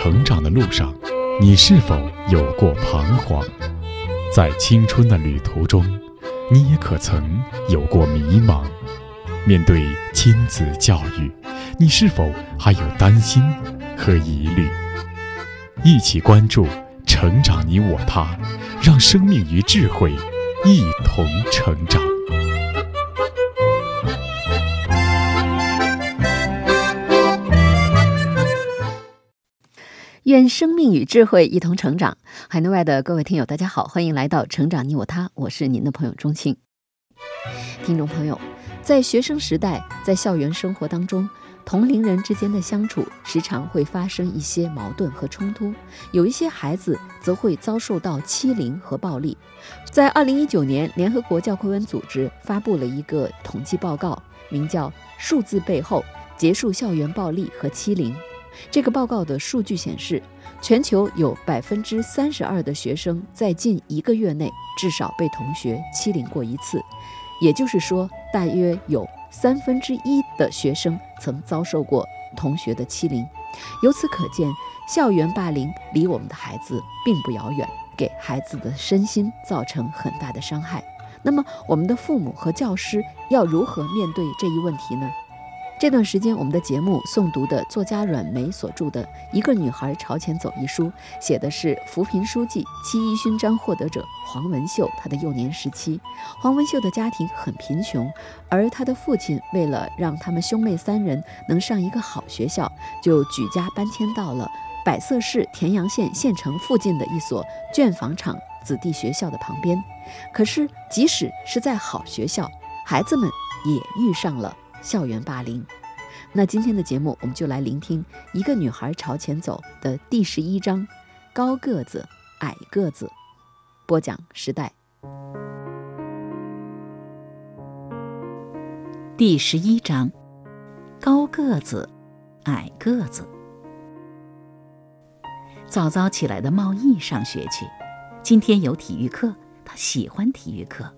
成长的路上，你是否有过彷徨？在青春的旅途中，你也可曾有过迷茫？面对亲子教育，你是否还有担心和疑虑？一起关注成长你我他，让生命与智慧一同成长。愿生命与智慧一同成长。海内外的各位听友，大家好，欢迎来到《成长你我他》，我是您的朋友钟庆。听众朋友，在学生时代，在校园生活当中，同龄人之间的相处时常会发生一些矛盾和冲突，有一些孩子则会遭受到欺凌和暴力。在二零一九年，联合国教科文组织发布了一个统计报告，名叫《数字背后结束校园暴力和欺凌》。这个报告的数据显示，全球有百分之三十二的学生在近一个月内至少被同学欺凌过一次，也就是说，大约有三分之一的学生曾遭受过同学的欺凌。由此可见，校园霸凌离我们的孩子并不遥远，给孩子的身心造成很大的伤害。那么，我们的父母和教师要如何面对这一问题呢？这段时间，我们的节目诵读的作家阮梅所著的《一个女孩朝前走》一书，写的是扶贫书记、七一勋章获得者黄文秀她的幼年时期。黄文秀的家庭很贫穷，而她的父亲为了让他们兄妹三人能上一个好学校，就举家搬迁到了百色市田阳县县城附近的一所卷房厂子弟学校的旁边。可是，即使是在好学校，孩子们也遇上了。校园霸凌，那今天的节目我们就来聆听《一个女孩朝前走》的第十一章：高个子、矮个子。播讲时代。第十一章：高个子、矮个子。早早起来的茂毅上学去，今天有体育课，他喜欢体育课。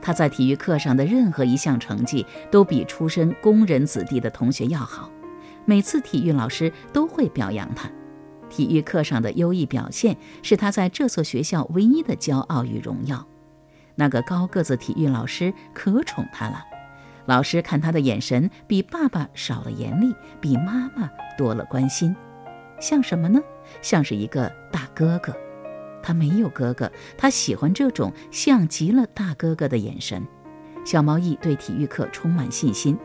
他在体育课上的任何一项成绩都比出身工人子弟的同学要好，每次体育老师都会表扬他。体育课上的优异表现是他在这所学校唯一的骄傲与荣耀。那个高个子体育老师可宠他了，老师看他的眼神比爸爸少了严厉，比妈妈多了关心，像什么呢？像是一个大哥哥。他没有哥哥，他喜欢这种像极了大哥哥的眼神。小毛衣对体育课充满信心。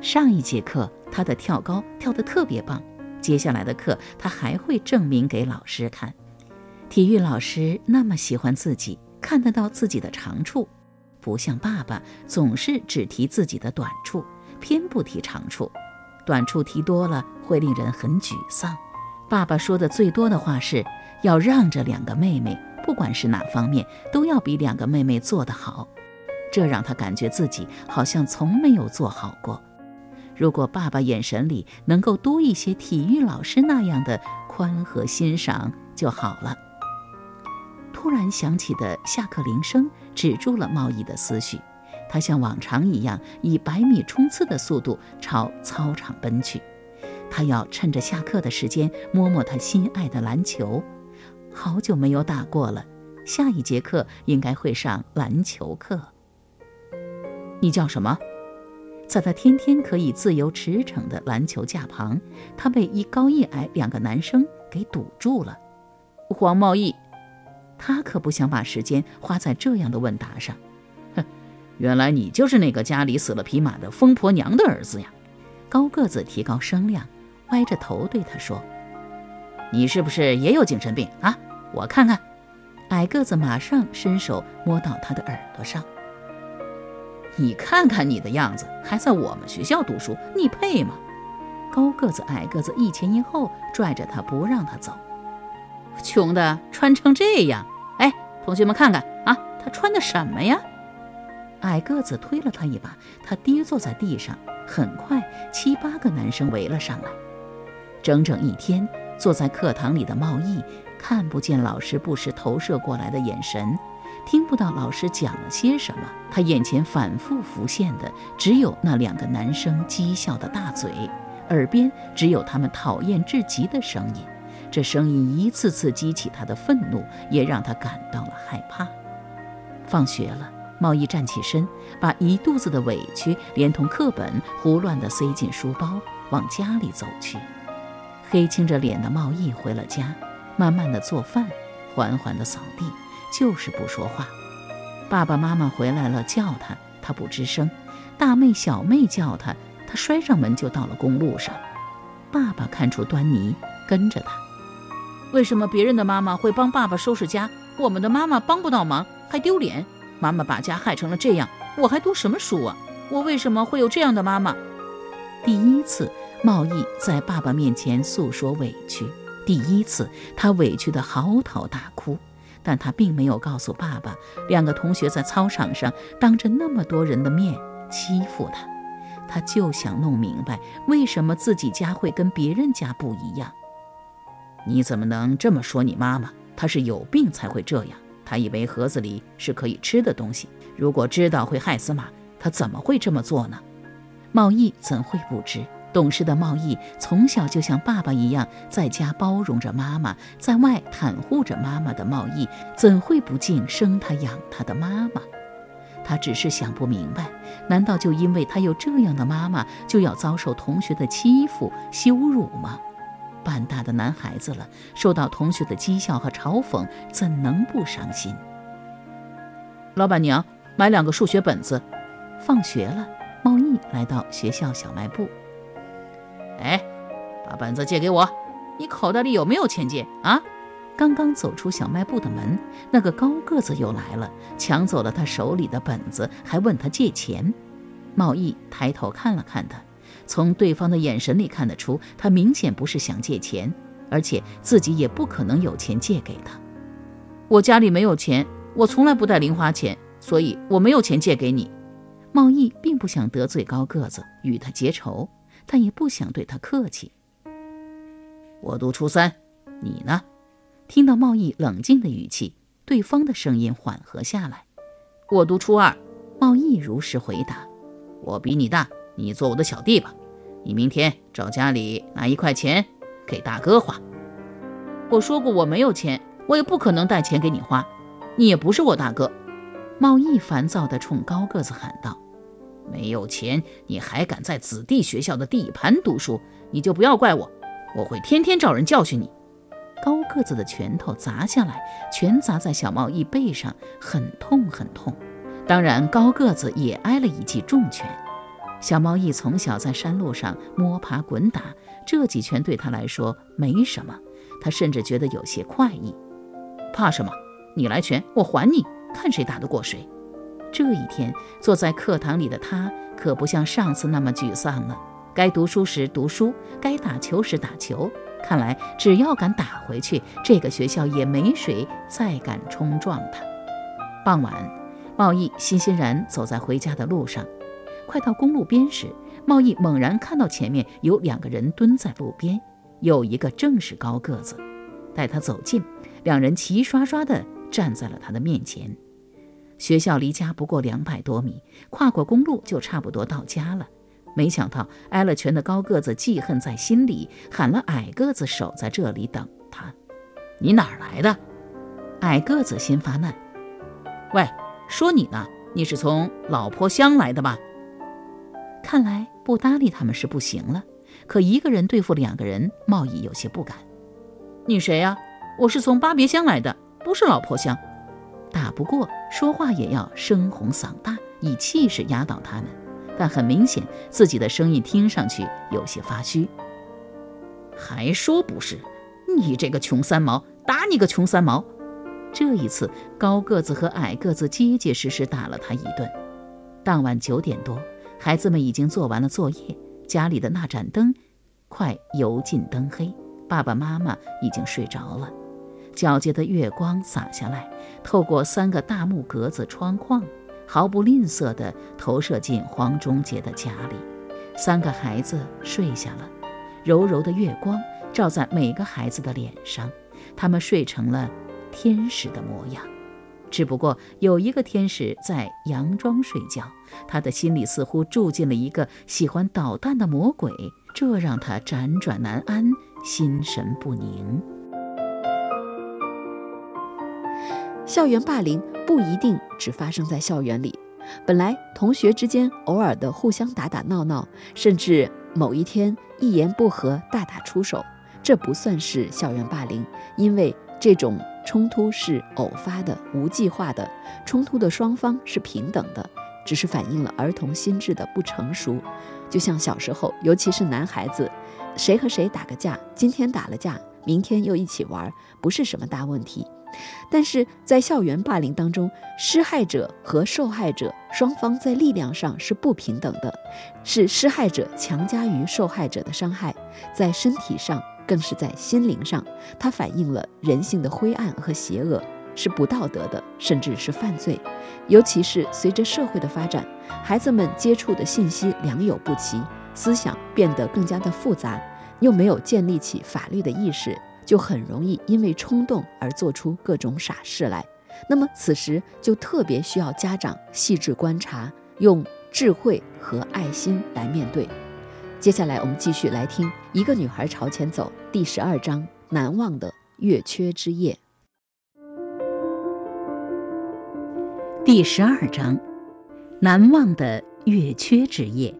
上一节课他的跳高跳得特别棒，接下来的课他还会证明给老师看。体育老师那么喜欢自己，看得到自己的长处，不像爸爸总是只提自己的短处，偏不提长处。短处提多了会令人很沮丧。爸爸说的最多的话是。要让着两个妹妹，不管是哪方面，都要比两个妹妹做得好，这让他感觉自己好像从没有做好过。如果爸爸眼神里能够多一些体育老师那样的宽和欣赏就好了。突然响起的下课铃声止住了茂毅的思绪，他像往常一样以百米冲刺的速度朝操场奔去，他要趁着下课的时间摸摸他心爱的篮球。好久没有打过了，下一节课应该会上篮球课。你叫什么？在他天天可以自由驰骋的篮球架旁，他被一高一矮两个男生给堵住了。黄茂义，他可不想把时间花在这样的问答上。哼，原来你就是那个家里死了匹马的疯婆娘的儿子呀！高个子提高声量，歪着头对他说：“你是不是也有精神病啊？”我看看，矮个子马上伸手摸到他的耳朵上。你看看你的样子，还在我们学校读书，你配吗？高个子、矮个子一前一后拽着他，不让他走。穷的穿成这样，哎，同学们看看啊，他穿的什么呀？矮个子推了他一把，他跌坐在地上。很快，七八个男生围了上来。整整一天，坐在课堂里的茂毅。看不见老师不时投射过来的眼神，听不到老师讲了些什么。他眼前反复浮现的只有那两个男生讥笑的大嘴，耳边只有他们讨厌至极的声音。这声音一次次激起他的愤怒，也让他感到了害怕。放学了，茂义站起身，把一肚子的委屈连同课本胡乱地塞进书包，往家里走去。黑青着脸的茂义回了家，慢慢地做饭，缓缓地扫地，就是不说话。爸爸妈妈回来了，叫他，他不吱声；大妹、小妹叫他，他摔上门就到了公路上。爸爸看出端倪，跟着他。为什么别人的妈妈会帮爸爸收拾家，我们的妈妈帮不到忙，还丢脸？妈妈把家害成了这样，我还读什么书啊？我为什么会有这样的妈妈？第一次，茂义在爸爸面前诉说委屈，第一次他委屈得嚎啕大哭。但他并没有告诉爸爸，两个同学在操场上当着那么多人的面欺负他。他就想弄明白，为什么自己家会跟别人家不一样。你怎么能这么说你妈妈？她是有病才会这样。她以为盒子里是可以吃的东西，如果知道会害死马，她怎么会这么做呢？茂义怎会不知？懂事的茂义从小就像爸爸一样，在家包容着妈妈，在外袒护着妈妈的茂义，怎会不敬生他养他的妈妈？他只是想不明白，难道就因为他有这样的妈妈，就要遭受同学的欺负羞辱吗？半大的男孩子了，受到同学的讥笑和嘲讽，怎能不伤心？老板娘，买两个数学本子。放学了，茂义来到学校小卖部。哎，把本子借给我。你口袋里有没有钱借啊？刚刚走出小卖部的门，那个高个子又来了，抢走了他手里的本子，还问他借钱。茂义抬头看了看他，从对方的眼神里看得出，他明显不是想借钱，而且自己也不可能有钱借给他。我家里没有钱，我从来不带零花钱，所以我没有钱借给你。茂义并不想得罪高个子，与他结仇。但也不想对他客气。我读初三，你呢？听到贸易冷静的语气，对方的声音缓和下来。我读初二，贸易如实回答。我比你大，你做我的小弟吧。你明天找家里拿一块钱给大哥花。我说过我没有钱，我也不可能带钱给你花。你也不是我大哥。贸易烦躁地冲高个子喊道。没有钱，你还敢在子弟学校的地盘读书？你就不要怪我，我会天天找人教训你。高个子的拳头砸下来，全砸在小茂义背上，很痛很痛。当然，高个子也挨了一记重拳。小茂义从小在山路上摸爬滚打，这几拳对他来说没什么，他甚至觉得有些快意。怕什么？你来拳，我还你，看谁打得过谁。这一天，坐在课堂里的他可不像上次那么沮丧了。该读书时读书，该打球时打球。看来，只要敢打回去，这个学校也没谁再敢冲撞他。傍晚，茂义欣欣然走在回家的路上。快到公路边时，茂义猛然看到前面有两个人蹲在路边，有一个正是高个子。待他走近，两人齐刷刷地站在了他的面前。学校离家不过两百多米，跨过公路就差不多到家了。没想到挨了拳的高个子记恨在心里，喊了矮个子守在这里等他。你哪儿来的？矮个子先发难。喂，说你呢，你是从老坡乡来的吧？看来不搭理他们是不行了。可一个人对付两个人，贸易有些不敢。你谁呀？我是从巴别乡来的，不是老坡乡。打不过，说话也要声洪嗓大，以气势压倒他们。但很明显，自己的声音听上去有些发虚。还说不是？你这个穷三毛，打你个穷三毛！这一次，高个子和矮个子结结实实打了他一顿。当晚九点多，孩子们已经做完了作业，家里的那盏灯快油尽灯黑，爸爸妈妈已经睡着了。皎洁的月光洒下来，透过三个大木格子窗框，毫不吝啬地投射进黄忠杰的家里。三个孩子睡下了，柔柔的月光照在每个孩子的脸上，他们睡成了天使的模样。只不过有一个天使在佯装睡觉，他的心里似乎住进了一个喜欢捣蛋的魔鬼，这让他辗转难安，心神不宁。校园霸凌不一定只发生在校园里，本来同学之间偶尔的互相打打闹闹，甚至某一天一言不合大打出手，这不算是校园霸凌，因为这种冲突是偶发的、无计划的，冲突的双方是平等的，只是反映了儿童心智的不成熟。就像小时候，尤其是男孩子，谁和谁打个架，今天打了架，明天又一起玩，不是什么大问题。但是在校园霸凌当中，施害者和受害者双方在力量上是不平等的，是施害者强加于受害者的伤害，在身体上更是在心灵上，它反映了人性的灰暗和邪恶，是不道德的，甚至是犯罪。尤其是随着社会的发展，孩子们接触的信息良莠不齐，思想变得更加的复杂，又没有建立起法律的意识。就很容易因为冲动而做出各种傻事来，那么此时就特别需要家长细致观察，用智慧和爱心来面对。接下来我们继续来听《一个女孩朝前走》第十二章：难忘的月缺之夜。第十二章：难忘的月缺之夜。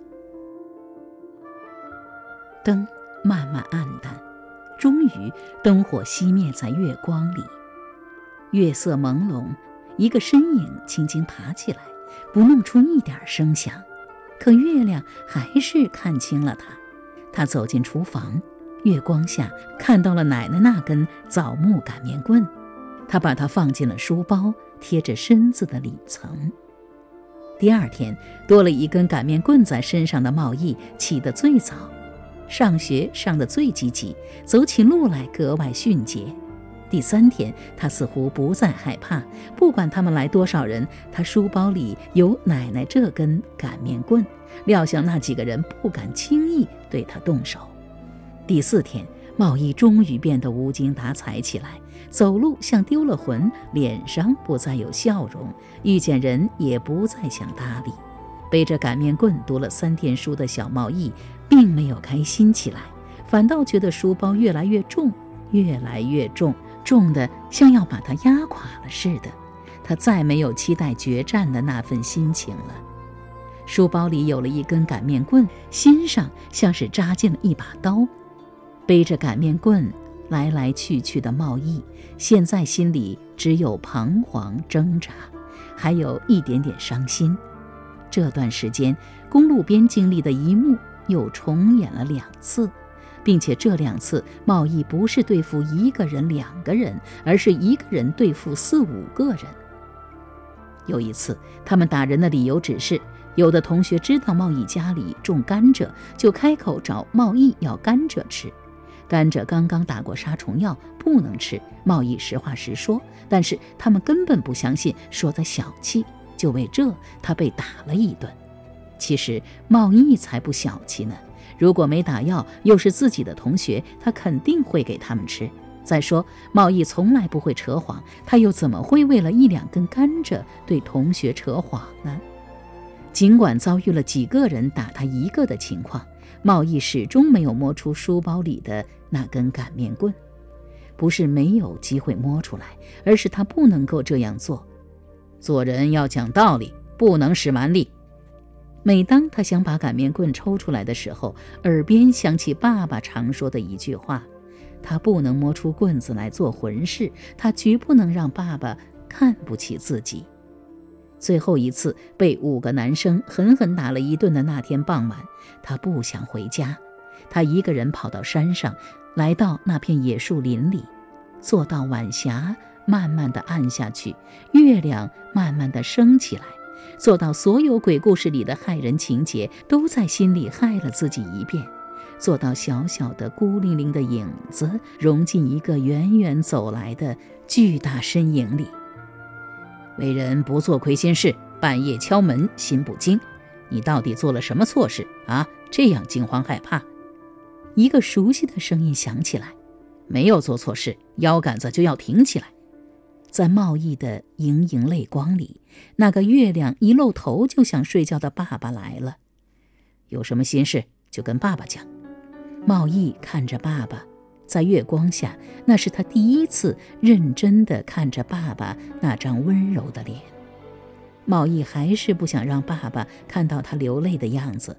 灯慢慢暗淡。终于，灯火熄灭在月光里，月色朦胧，一个身影轻轻爬起来，不弄出一点声响，可月亮还是看清了他。他走进厨房，月光下看到了奶奶那根枣木擀面棍，他把它放进了书包，贴着身子的里层。第二天，多了一根擀面棍在身上的茂义起得最早。上学上得最积极，走起路来格外迅捷。第三天，他似乎不再害怕，不管他们来多少人，他书包里有奶奶这根擀面棍，料想那几个人不敢轻易对他动手。第四天，茂义终于变得无精打采起来，走路像丢了魂，脸上不再有笑容，遇见人也不再想搭理。背着擀面棍读了三天书的小茂义。并没有开心起来，反倒觉得书包越来越重，越来越重，重的像要把他压垮了似的。他再没有期待决战的那份心情了。书包里有了一根擀面棍，心上像是扎进了一把刀。背着擀面棍来来去去的贸易，现在心里只有彷徨挣扎，还有一点点伤心。这段时间，公路边经历的一幕。又重演了两次，并且这两次贸易不是对付一个人、两个人，而是一个人对付四五个人。有一次，他们打人的理由只是有的同学知道贸易家里种甘蔗，就开口找贸易要甘蔗吃。甘蔗刚刚打过杀虫药，不能吃。贸易实话实说，但是他们根本不相信，说的小气。就为这，他被打了一顿。其实茂义才不小气呢，如果没打药，又是自己的同学，他肯定会给他们吃。再说茂义从来不会扯谎，他又怎么会为了一两根甘蔗对同学扯谎呢？尽管遭遇了几个人打他一个的情况，茂义始终没有摸出书包里的那根擀面棍。不是没有机会摸出来，而是他不能够这样做。做人要讲道理，不能使蛮力。每当他想把擀面棍抽出来的时候，耳边响起爸爸常说的一句话：“他不能摸出棍子来做浑事，他绝不能让爸爸看不起自己。”最后一次被五个男生狠狠打了一顿的那天傍晚，他不想回家，他一个人跑到山上，来到那片野树林里，坐到晚霞慢慢的暗下去，月亮慢慢的升起来。做到所有鬼故事里的害人情节都在心里害了自己一遍，做到小小的孤零零的影子融进一个远远走来的巨大身影里。为人不做亏心事，半夜敲门心不惊。你到底做了什么错事啊？这样惊慌害怕。一个熟悉的声音响起来：“没有做错事，腰杆子就要挺起来。”在茂义的盈盈泪光里，那个月亮一露头就想睡觉的爸爸来了。有什么心事就跟爸爸讲。茂义看着爸爸，在月光下，那是他第一次认真地看着爸爸那张温柔的脸。茂义还是不想让爸爸看到他流泪的样子，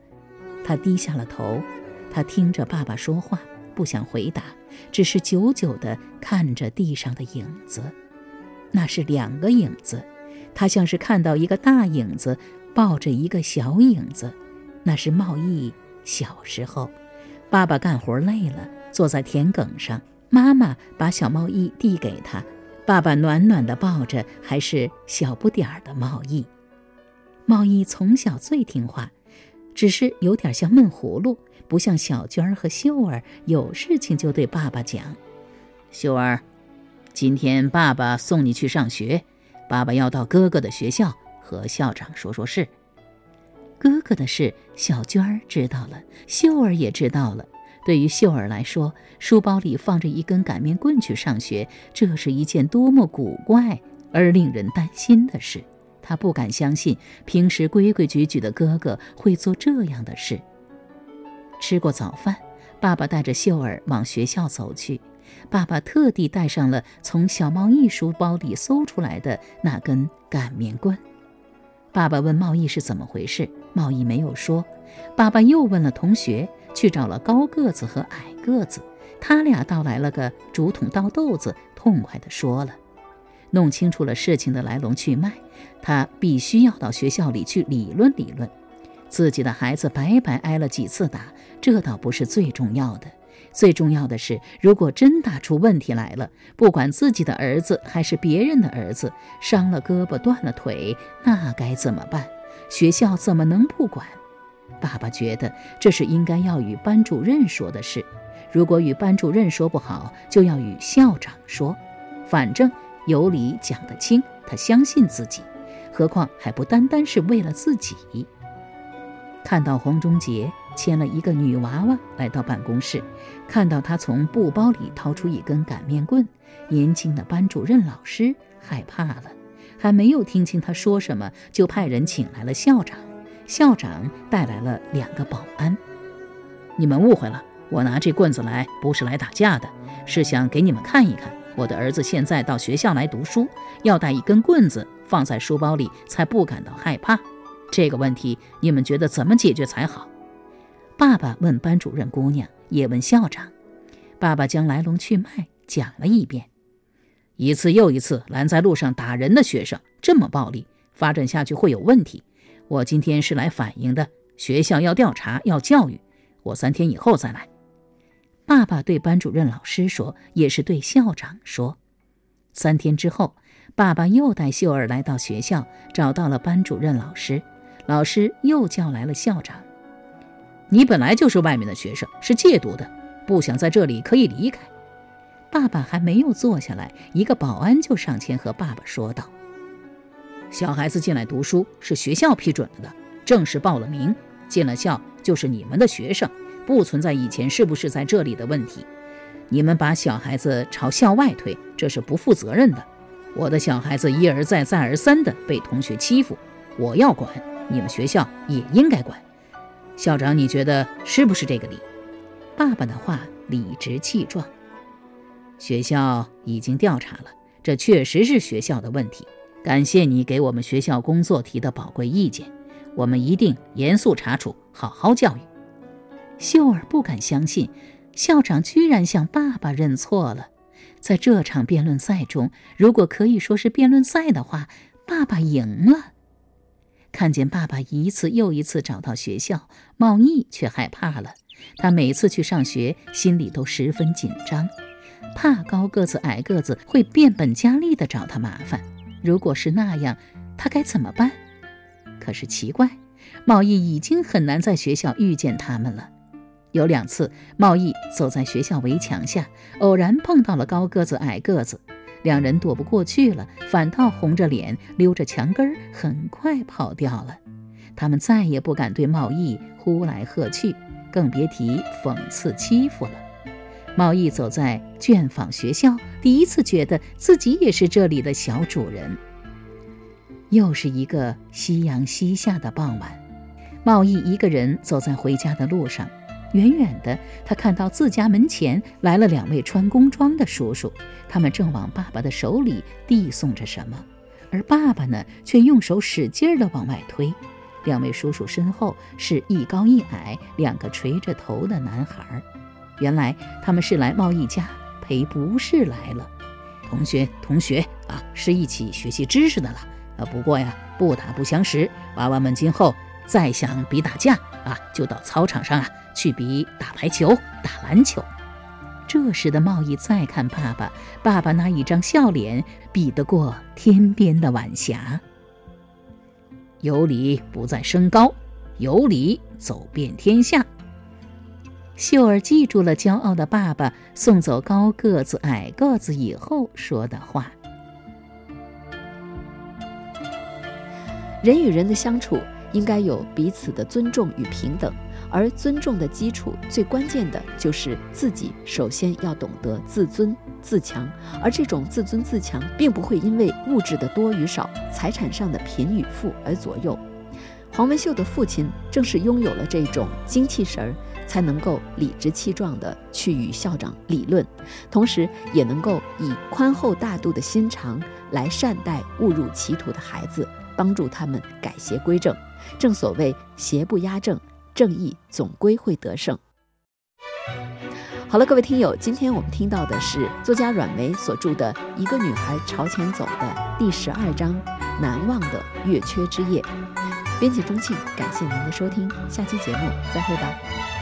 他低下了头，他听着爸爸说话，不想回答，只是久久地看着地上的影子。那是两个影子，他像是看到一个大影子抱着一个小影子，那是茂义小时候。爸爸干活累了，坐在田埂上，妈妈把小茂义递给他。爸爸暖暖地抱着还是小不点儿的茂义。茂义从小最听话，只是有点像闷葫芦，不像小娟儿和秀儿，有事情就对爸爸讲。秀儿，今天爸爸送你去上学，爸爸要到哥哥的学校和校长说说事。哥哥的事，小娟儿知道了，秀儿也知道了。对于秀儿来说，书包里放着一根擀面棍去上学，这是一件多么古怪而令人担心的事。她不敢相信，平时规规矩矩的哥哥会做这样的事。吃过早饭，爸爸带着秀儿往学校走去。爸爸特地带上了从小猫义书包里搜出来的那根擀面棍。爸爸问茂义是怎么回事，茂义没有说。爸爸又问了同学，去找了高个子和矮个子，他俩倒来了个竹筒倒豆子，痛快地说了，弄清楚了事情的来龙去脉。他必须要到学校里去理论理论。自己的孩子白白挨了几次打，这倒不是最重要的。最重要的是，如果真打出问题来了，不管自己的儿子还是别人的儿子，伤了胳膊断了腿，那该怎么办？学校怎么能不管？爸爸觉得这是应该要与班主任说的事。如果与班主任说不好，就要与校长说。反正有理讲得清，他相信自己，何况还不单单是为了自己。看到黄忠杰。牵了一个女娃娃来到办公室，看到她从布包里掏出一根擀面棍，年轻的班主任老师害怕了，还没有听清他说什么，就派人请来了校长。校长带来了两个保安。你们误会了，我拿这棍子来不是来打架的，是想给你们看一看，我的儿子现在到学校来读书，要带一根棍子放在书包里，才不感到害怕。这个问题你们觉得怎么解决才好？爸爸问班主任姑娘，也问校长。爸爸将来龙去脉讲了一遍。一次又一次拦在路上打人的学生，这么暴力，发展下去会有问题。我今天是来反映的，学校要调查，要教育。我三天以后再来。爸爸对班主任老师说，也是对校长说。三天之后，爸爸又带秀儿来到学校，找到了班主任老师。老师又叫来了校长。你本来就是外面的学生，是借读的，不想在这里可以离开。爸爸还没有坐下来，一个保安就上前和爸爸说道：“小孩子进来读书是学校批准了的，正式报了名，进了校就是你们的学生，不存在以前是不是在这里的问题。你们把小孩子朝校外推，这是不负责任的。我的小孩子一而再、再而三的被同学欺负，我要管，你们学校也应该管。”校长，你觉得是不是这个理？爸爸的话理直气壮。学校已经调查了，这确实是学校的问题。感谢你给我们学校工作提的宝贵意见，我们一定严肃查处，好好教育。秀儿不敢相信，校长居然向爸爸认错了。在这场辩论赛中，如果可以说是辩论赛的话，爸爸赢了。看见爸爸一次又一次找到学校，茂义却害怕了。他每次去上学，心里都十分紧张，怕高个子矮个子会变本加厉地找他麻烦。如果是那样，他该怎么办？可是奇怪，茂义已经很难在学校遇见他们了。有两次，茂义走在学校围墙下，偶然碰到了高个子矮个子。两人躲不过去了，反倒红着脸溜着墙根儿，很快跑掉了。他们再也不敢对茂义呼来喝去，更别提讽刺欺负了。茂义走在卷坊学校，第一次觉得自己也是这里的小主人。又是一个夕阳西下的傍晚，茂义一个人走在回家的路上，远远的，他看到自家门前来了两位穿工装的叔叔，他们正往爸爸的手里递送着什么，而爸爸呢，却用手使劲的往外推。两位叔叔身后是一高一矮两个垂着头的男孩，原来他们是来贸易家赔不是来了。同学，同学啊，是一起学习知识的了。啊，不过呀，不打不相识，娃娃们今后再想比打架啊，就到操场上啊去比打排球、打篮球。这时的贸易再看爸爸，爸爸那一张笑脸，比得过天边的晚霞。有理不在身高，有理走遍天下。秀儿记住了骄傲的爸爸送走高个子、矮个子以后说的话。人与人的相处应该有彼此的尊重与平等，而尊重的基础最关键的就是自己首先要懂得自尊自强，而这种自尊自强并不会因为物质的多与少、财产上的贫与富而左右。黄文秀的父亲正是拥有了这种精气神儿，才能够理直气壮地去与校长理论，同时也能够以宽厚大度的心肠来善待误入歧途的孩子。帮助他们改邪归正，正所谓邪不压正，正义总归会得胜。好了，各位听友，今天我们听到的是作家阮梅所著的《一个女孩朝前走》的第十二章《难忘的月缺之夜》。编辑钟庆，感谢您的收听，下期节目再会吧。